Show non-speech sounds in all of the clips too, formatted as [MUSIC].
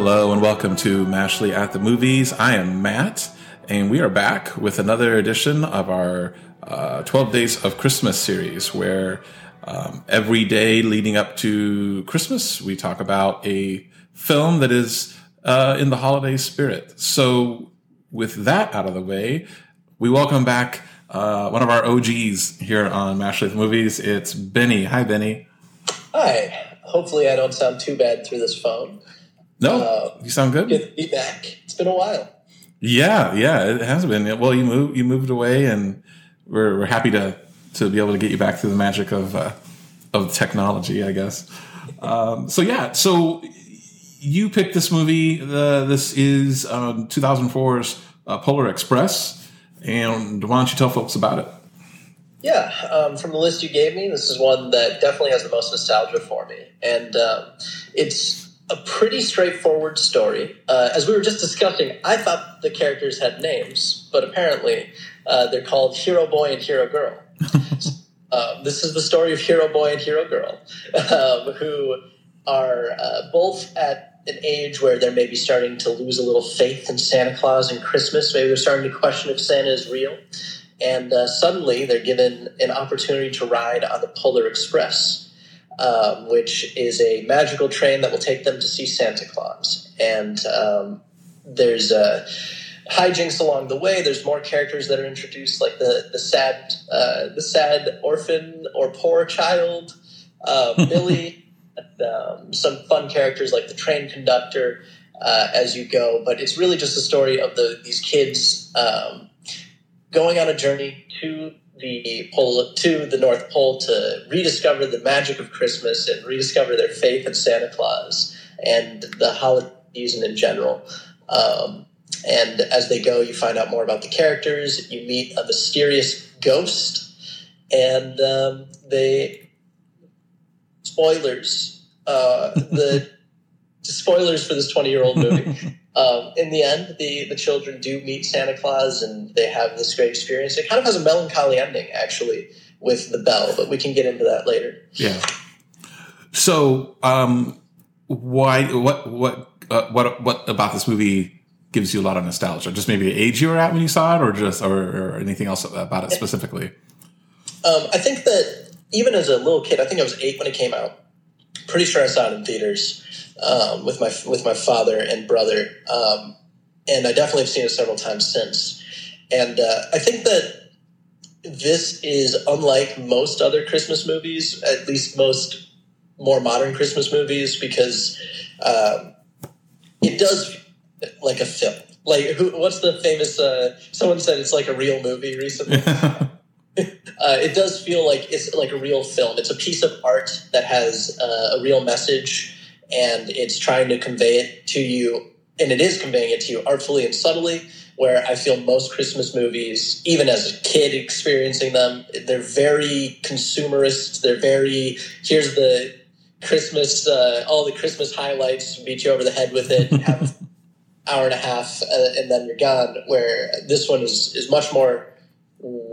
Hello and welcome to Mashley at the Movies. I am Matt, and we are back with another edition of our uh, 12 Days of Christmas series, where um, every day leading up to Christmas, we talk about a film that is uh, in the holiday spirit. So, with that out of the way, we welcome back uh, one of our OGs here on Mashley at the Movies. It's Benny. Hi, Benny. Hi. Hopefully, I don't sound too bad through this phone. No, Uh, you sound good. Good to be back. It's been a while. Yeah, yeah, it has been. Well, you moved, you moved away, and we're we're happy to to be able to get you back through the magic of uh, of technology, I guess. Um, so yeah, so you picked this movie. Uh, this is um, 2004's uh, Polar Express, and why don't you tell folks about it? Yeah, um, from the list you gave me, this is one that definitely has the most nostalgia for me. And um, it's a pretty straightforward story. Uh, as we were just discussing, I thought the characters had names, but apparently uh, they're called Hero Boy and Hero Girl. [LAUGHS] Um, this is the story of Hero Boy and Hero Girl, um, who are uh, both at an age where they're maybe starting to lose a little faith in Santa Claus and Christmas. Maybe they're starting to question if Santa is real. And uh, suddenly they're given an opportunity to ride on the Polar Express, um, which is a magical train that will take them to see Santa Claus. And um, there's uh, hijinks along the way. There's more characters that are introduced, like the the sad uh, the sad orphan or poor child, uh, [LAUGHS] Billy. and, um, some fun characters like the train conductor uh, as you go. But it's really just a story of the these kids um, going on a journey to the pole to the North Pole to rediscover the magic of Christmas and rediscover their faith in Santa Claus and the holiday season in general. Um, and as they go, you find out more about the characters. You meet a mysterious ghost, and um, they spoilers. Uh, the [LAUGHS] spoilers for this twenty-year-old movie. [LAUGHS] um, in the end, the the children do meet Santa Claus, and they have this great experience. It kind of has a melancholy ending, actually, with the bell, but we can get into that later. Yeah. So, um, why? What? What? Uh, what? What about this movie gives you a lot of nostalgia? Just maybe the age you were at when you saw it, or just or, or anything else about it specifically? Um, I think that even as a little kid, I think I was eight when it came out. Pretty sure I saw it in theaters um, with my with my father and brother, um, and I definitely have seen it several times since. And uh, I think that this is unlike most other Christmas movies, at least most more modern Christmas movies, because um, it does like a film. Like, who, what's the famous? Uh, someone said it's like a real movie recently. [LAUGHS] Uh, it does feel like it's like a real film. It's a piece of art that has uh, a real message, and it's trying to convey it to you, and it is conveying it to you artfully and subtly. Where I feel most Christmas movies, even as a kid experiencing them, they're very consumerist. They're very here's the Christmas, uh, all the Christmas highlights, beat you over the head with it, [LAUGHS] have an hour and a half, uh, and then you're gone. Where this one is is much more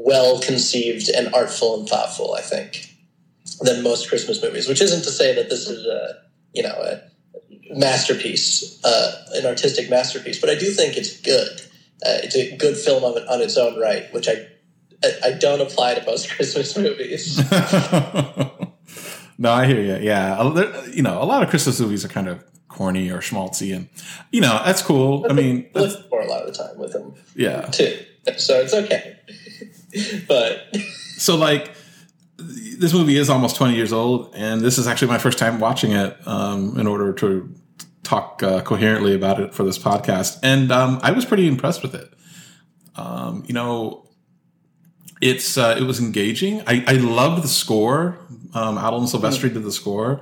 well conceived and artful and thoughtful, I think, than most Christmas movies. Which isn't to say that this is a you know a masterpiece, uh, an artistic masterpiece, but I do think it's good. Uh, it's a good film on, on its own right, which I I- I don't apply to most [LAUGHS] Christmas movies. [LAUGHS] no, I hear you. Yeah, A- you know, a lot of Christmas movies are kind of corny or schmaltzy, and you know that's cool. I mean, that's, for a lot of the time with them yeah. too, so it's okay. [LAUGHS] but So like, this movie is almost twenty years old, and this is actually my first time watching it. Um, in order to talk uh, coherently about it for this podcast, and um, I was pretty impressed with it. Um, you know, it's uh, it was engaging. I, I loved the score. Um, Alan Silvestri did the score.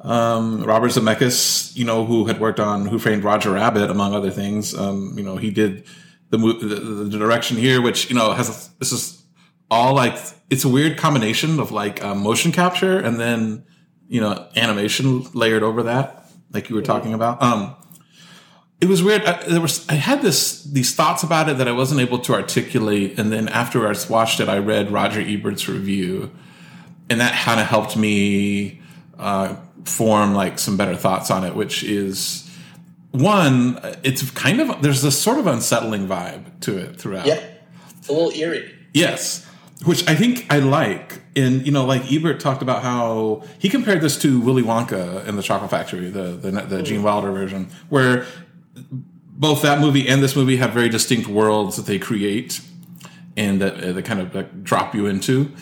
Um, Robert Zemeckis, you know, who had worked on Who Framed Roger Rabbit, among other things. Um, you know, he did the, the the direction here, which you know has this is all like it's a weird combination of like uh, motion capture and then you know animation layered over that, like you were talking about. Um, it was weird. I, there was I had this these thoughts about it that I wasn't able to articulate, and then after I watched it, I read Roger Ebert's review, and that kind of helped me uh, form like some better thoughts on it. Which is, one, it's kind of there's this sort of unsettling vibe to it throughout. Yeah, it's a little eerie. Yes, which I think I like. And you know, like Ebert talked about how he compared this to Willy Wonka and the Chocolate Factory, the the, the Gene Wilder version, where both that movie and this movie have very distinct worlds that they create and that uh, they kind of like drop you into.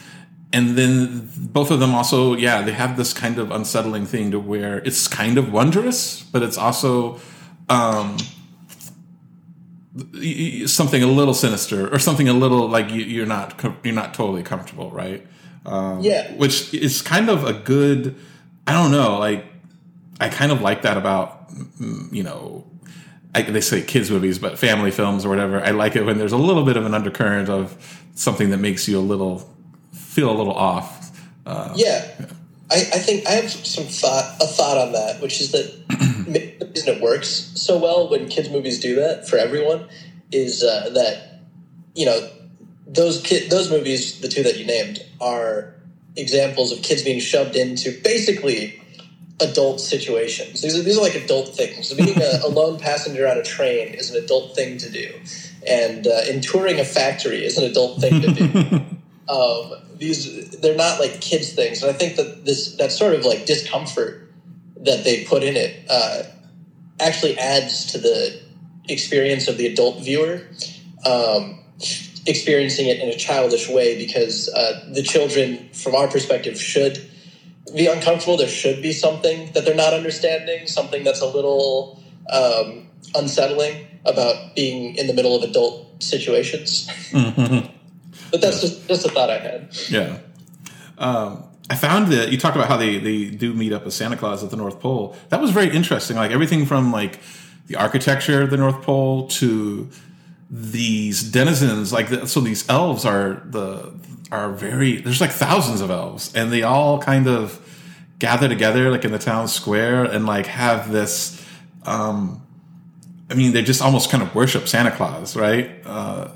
And then both of them also, yeah, they have this kind of unsettling thing to where it's kind of wondrous, but it's also um, something a little sinister or something a little like you, are not you're not totally comfortable, right? Um, yeah, which is kind of a good. I don't know, like I kind of like that about you know I, they say kids movies, but family films or whatever. I like it when there's a little bit of an undercurrent of something that makes you a little feel a little off. Uh, yeah. yeah. I, I, think I have some thought a thought on that, which is that [CLEARS THROAT] reason it works so well when kids movies do that for everyone is uh, that you know those kid those movies, the two that you named, are examples of kids being shoved into basically adult situations. These are these are like adult things. Being a, [LAUGHS] a lone passenger on a train is an adult thing to do, and uh, in touring a factory is an adult thing to do. [LAUGHS] um, these they're not like kids things, and I think that this that sort of like discomfort that they put in it uh, actually adds to the experience of the adult viewer. Um, experiencing it in a childish way because uh, the children, from our perspective, should be uncomfortable. There should be something that they're not understanding, something that's a little um, unsettling about being in the middle of adult situations. Mm-hmm. but that's yeah. just, just a thought I had. Yeah. Um, I found that you talk about how they, they do meet up with Santa Claus at the North Pole. That was very interesting. Like everything from like the architecture of the North Pole to these denizens, like the, so these elves are the are very there's like thousands of elves and they all kind of gather together like in the town square and like have this um i mean they just almost kind of worship santa claus right uh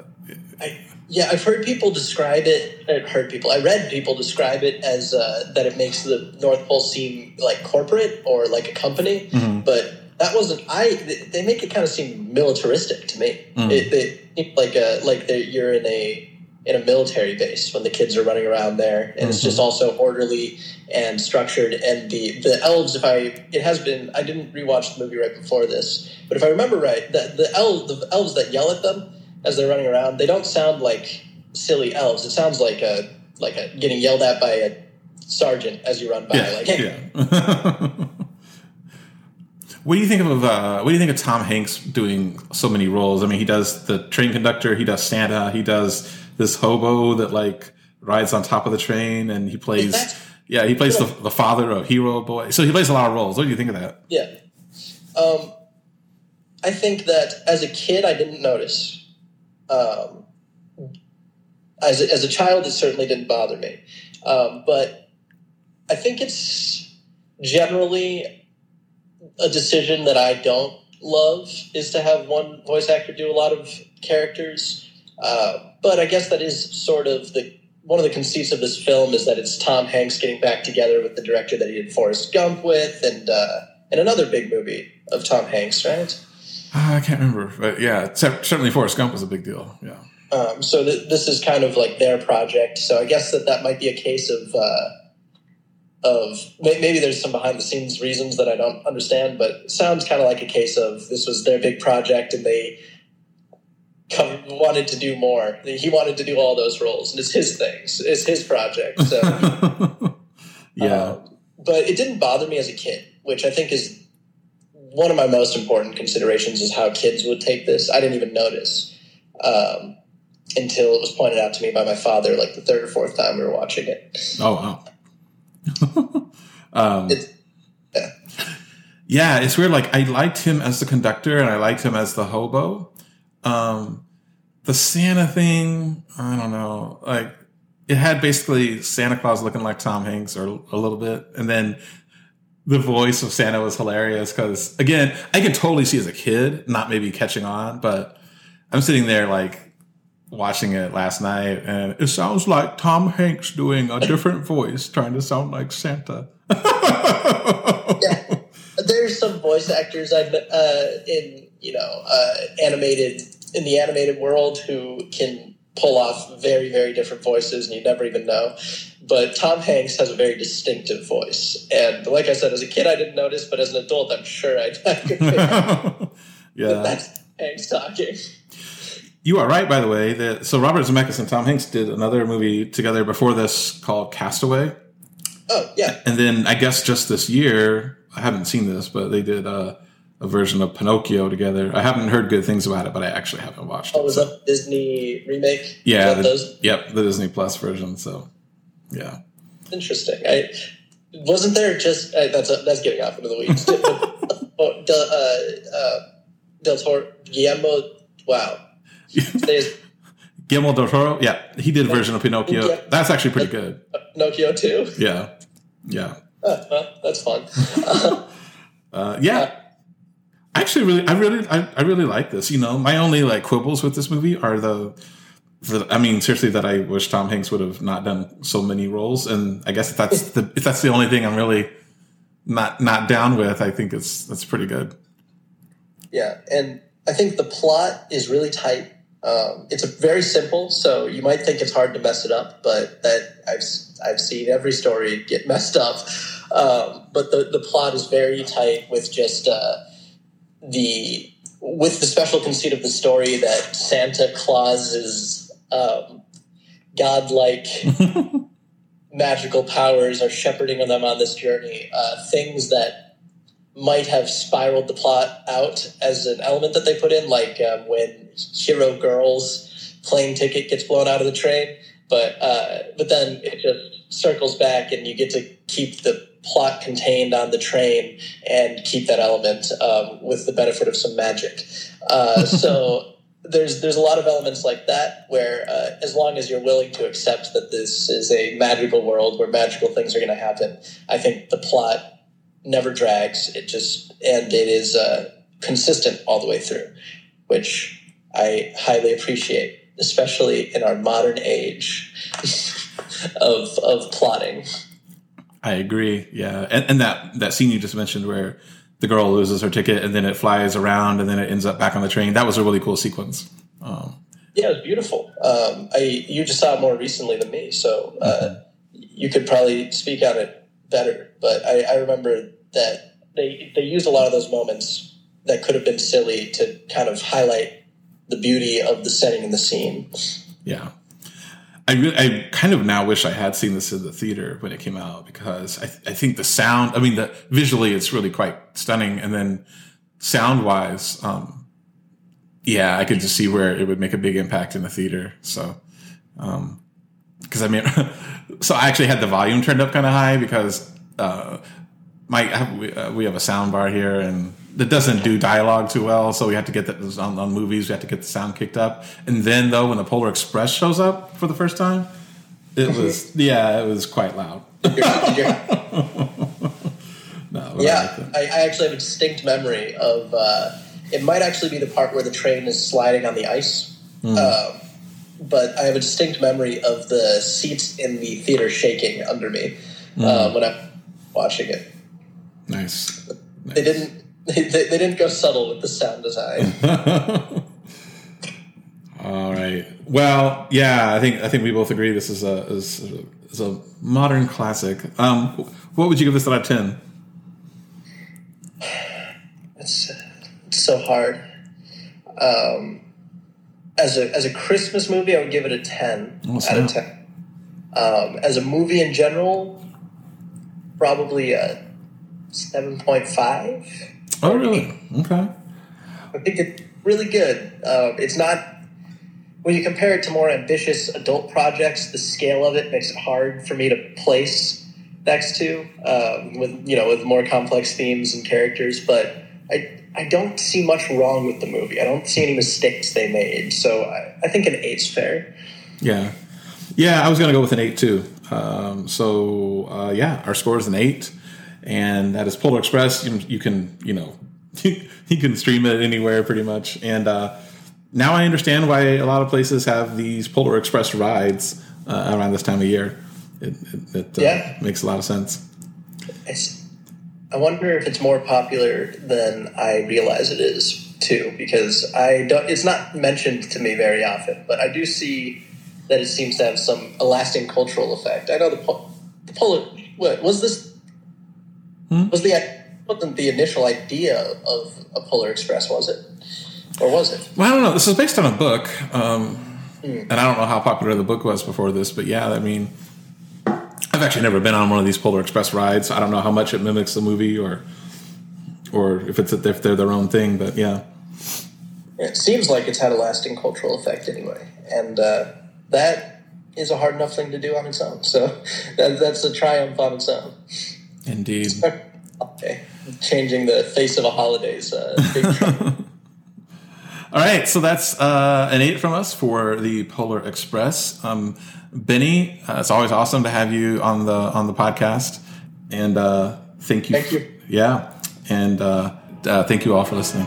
yeah i've heard people describe it i've heard people i read people describe it as uh, that it makes the north pole seem like corporate or like a company mm-hmm. but that wasn't i they make it kind of seem militaristic to me mm-hmm. it, it like a like you're in a in a military base when the kids are running around there and mm-hmm. it's just also orderly and structured and the the elves if i it has been i didn't rewatch the movie right before this but if i remember right the the elves the elves that yell at them as they're running around they don't sound like silly elves. It sounds like a like a getting yelled at by a sergeant as you run by yeah, like hey. yeah. [LAUGHS] What do you think of uh, what do you think of Tom Hanks doing so many roles? I mean, he does the train conductor, he does Santa, he does this hobo that like rides on top of the train and he plays yeah he plays the, the father of hero boy. So he plays a lot of roles. What do you think of that? Yeah. Um, i think that as a kid i didn't notice um, as, a, as a child it certainly didn't bother me um, but i think it's generally a decision that i don't love is to have one voice actor do a lot of characters uh, but I guess that is sort of the one of the conceits of this film is that it's Tom Hanks getting back together with the director that he did Forrest Gump with, and uh, and another big movie of Tom Hanks, right? Uh, I can't remember, but yeah, certainly Forrest Gump was a big deal. Yeah. Um, so th- this is kind of like their project. So I guess that that might be a case of uh, of maybe there's some behind the scenes reasons that I don't understand, but it sounds kind of like a case of this was their big project and they come, wanted to do more. He wanted to do all those roles, and it's his things. It's his project. So, [LAUGHS] yeah. Um, but it didn't bother me as a kid, which I think is one of my most important considerations is how kids would take this. I didn't even notice um, until it was pointed out to me by my father, like the third or fourth time we were watching it. Oh wow. [LAUGHS] um, it's, yeah. yeah, it's weird. Like I liked him as the conductor, and I liked him as the hobo um, the Santa thing, I don't know. Like it had basically Santa Claus looking like Tom Hanks or a little bit, and then the voice of Santa was hilarious because again, I can totally see as a kid not maybe catching on, but I'm sitting there like watching it last night, and it sounds like Tom Hanks doing a different voice, trying to sound like Santa. [LAUGHS] yeah, there's some voice actors I've uh, in you know uh, animated in the animated world who can pull off very very different voices, and you never even know. But Tom Hanks has a very distinctive voice, and like I said, as a kid I didn't notice, but as an adult I'm sure I, I could [LAUGHS] yeah, that's Hanks talking. You are right, by the way. That so Robert Zemeckis and Tom Hanks did another movie together before this called Castaway, Oh yeah, and then I guess just this year I haven't seen this, but they did a, a version of Pinocchio together. I haven't heard good things about it, but I actually haven't watched oh, it. was so- that Disney remake? yeah, the, those yep, the Disney Plus version. So yeah, interesting. I wasn't there just uh, that's that's getting off into the weeds. [LAUGHS] oh, Del, uh, uh, Del Toro, Guillermo. Wow, there's Guillermo del Toro. Yeah, he did a version of Pinocchio. Yeah. That's actually pretty good. Pinocchio too. Yeah, yeah, Oh, well, that's fun. [LAUGHS] uh, yeah. Actually really, I really, I, I really like this. You know, my only like quibbles with this movie are the, the, I mean, seriously, that I wish Tom Hanks would have not done so many roles. And I guess if that's the, if that's the only thing I'm really not not down with, I think it's that's pretty good. Yeah, and I think the plot is really tight. Um, it's a very simple, so you might think it's hard to mess it up, but that I've I've seen every story get [LAUGHS] messed up. Um, but the the plot is very tight with just uh, the with the special conceit of the story that Santa Claus is um, godlike [LAUGHS] magical powers are shepherding them on this journey. Uh, things that might have spiraled the plot out as an element that they put in, like um, when Hero Girl's plane ticket gets blown out of the train. But uh, but then it just circles back, and you get to keep the plot contained on the train and keep that element um, with the benefit of some magic. Uh, [LAUGHS] so there's there's a lot of elements like that where uh, as long as you're willing to accept that this is a magical world where magical things are going to happen, I think the plot never drags. It just and it is uh, consistent all the way through, which I highly appreciate, especially in our modern age [LAUGHS] of of plotting. I agree. Yeah, and, and that that scene you just mentioned where the girl loses her ticket and then it flies around and then it ends up back on the train. That was a really cool sequence. Um, Yeah, it was beautiful. Um, I you just saw it more recently than me, so uh, you could probably speak on it better. But I, I remember that they they used a lot of those moments that could have been silly to kind of highlight the beauty of the setting and the scene. yeah, I really, I kind of now wish I had seen this in the theater when it came out because I, I think the sound. I mean, the visually it's really quite stunning, and then sound wise, um, yeah, I could just see where it would make a big impact in the theater. So, um, because I mean, [LAUGHS] so I actually had the volume turned up kind of high because uh, my we, uh, we have a sound bar here and it doesn't do dialogue too well, so we have to get that on, on movies. We have to get the sound kicked up, and then though when the Polar Express shows up for the first time, it was yeah, it was quite loud. [LAUGHS] [LAUGHS] No, yeah. I, I actually have a distinct memory of. Uh, it might actually be the part where the train is sliding on the ice. Um, but I have a distinct memory of the seats in the theater shaking under me uh, when I'm watching it. nice. They didn't. They, they didn't go subtle with the sound design. [LAUGHS] All right. Well, yeah, I think I think we both agree this is a is, is a modern classic. Um, what would you give this out of ten? It's, it's so hard. Um, as a as a Christmas movie, I would give it a ten Oh, out of ten. Um, as a movie in general, probably a seven point five. Oh, really? Okay. I think it's really good. Uh, it's not when you compare it to more ambitious adult projects. The scale of it makes it hard for me to place next to um, with you know with more complex themes and characters. But I I don't see much wrong with the movie. I don't see any mistakes they made. So I, I think an eight's fair. Yeah, yeah. I was gonna go with an eight too. Um, so uh, yeah, our score is an eight, and that is Polar Express. You, you can you know [LAUGHS] you can stream it anywhere pretty much. And uh, now I understand why a lot of places have these Polar Express rides uh, around this time of year. It, it, it uh, Yeah. makes a lot of sense. It's, I wonder if it's more popular than I realize it is too, because I don't. It's not mentioned to me very often, but I do see that it seems to have some a lasting cultural effect. I know the the polar. What was this? Hmm? Was the wasn't the initial idea of a Polar Express? Was it, or was it? Well, I don't know. This is based on a book, um, and I don't know how popular the book was before this, but yeah, I mean, I've actually never been on one of these Polar Express rides. I don't know how much it mimics the movie, or or if it's if they're their own thing. But yeah, It seems like it's had a lasting cultural effect anyway, and uh, that is a hard enough thing to do on its own. So [LAUGHS] that, that's a triumph on its own. Indeed. [LAUGHS] Okay. Changing the face of a holiday's uh, big. [LAUGHS] All right, so that's uh, an eight from us for the Polar Express. Um, Benny, uh, it's always awesome to have you on the on the podcast, and uh, thank you. Thank you. Yeah, and uh, uh, thank you all for listening.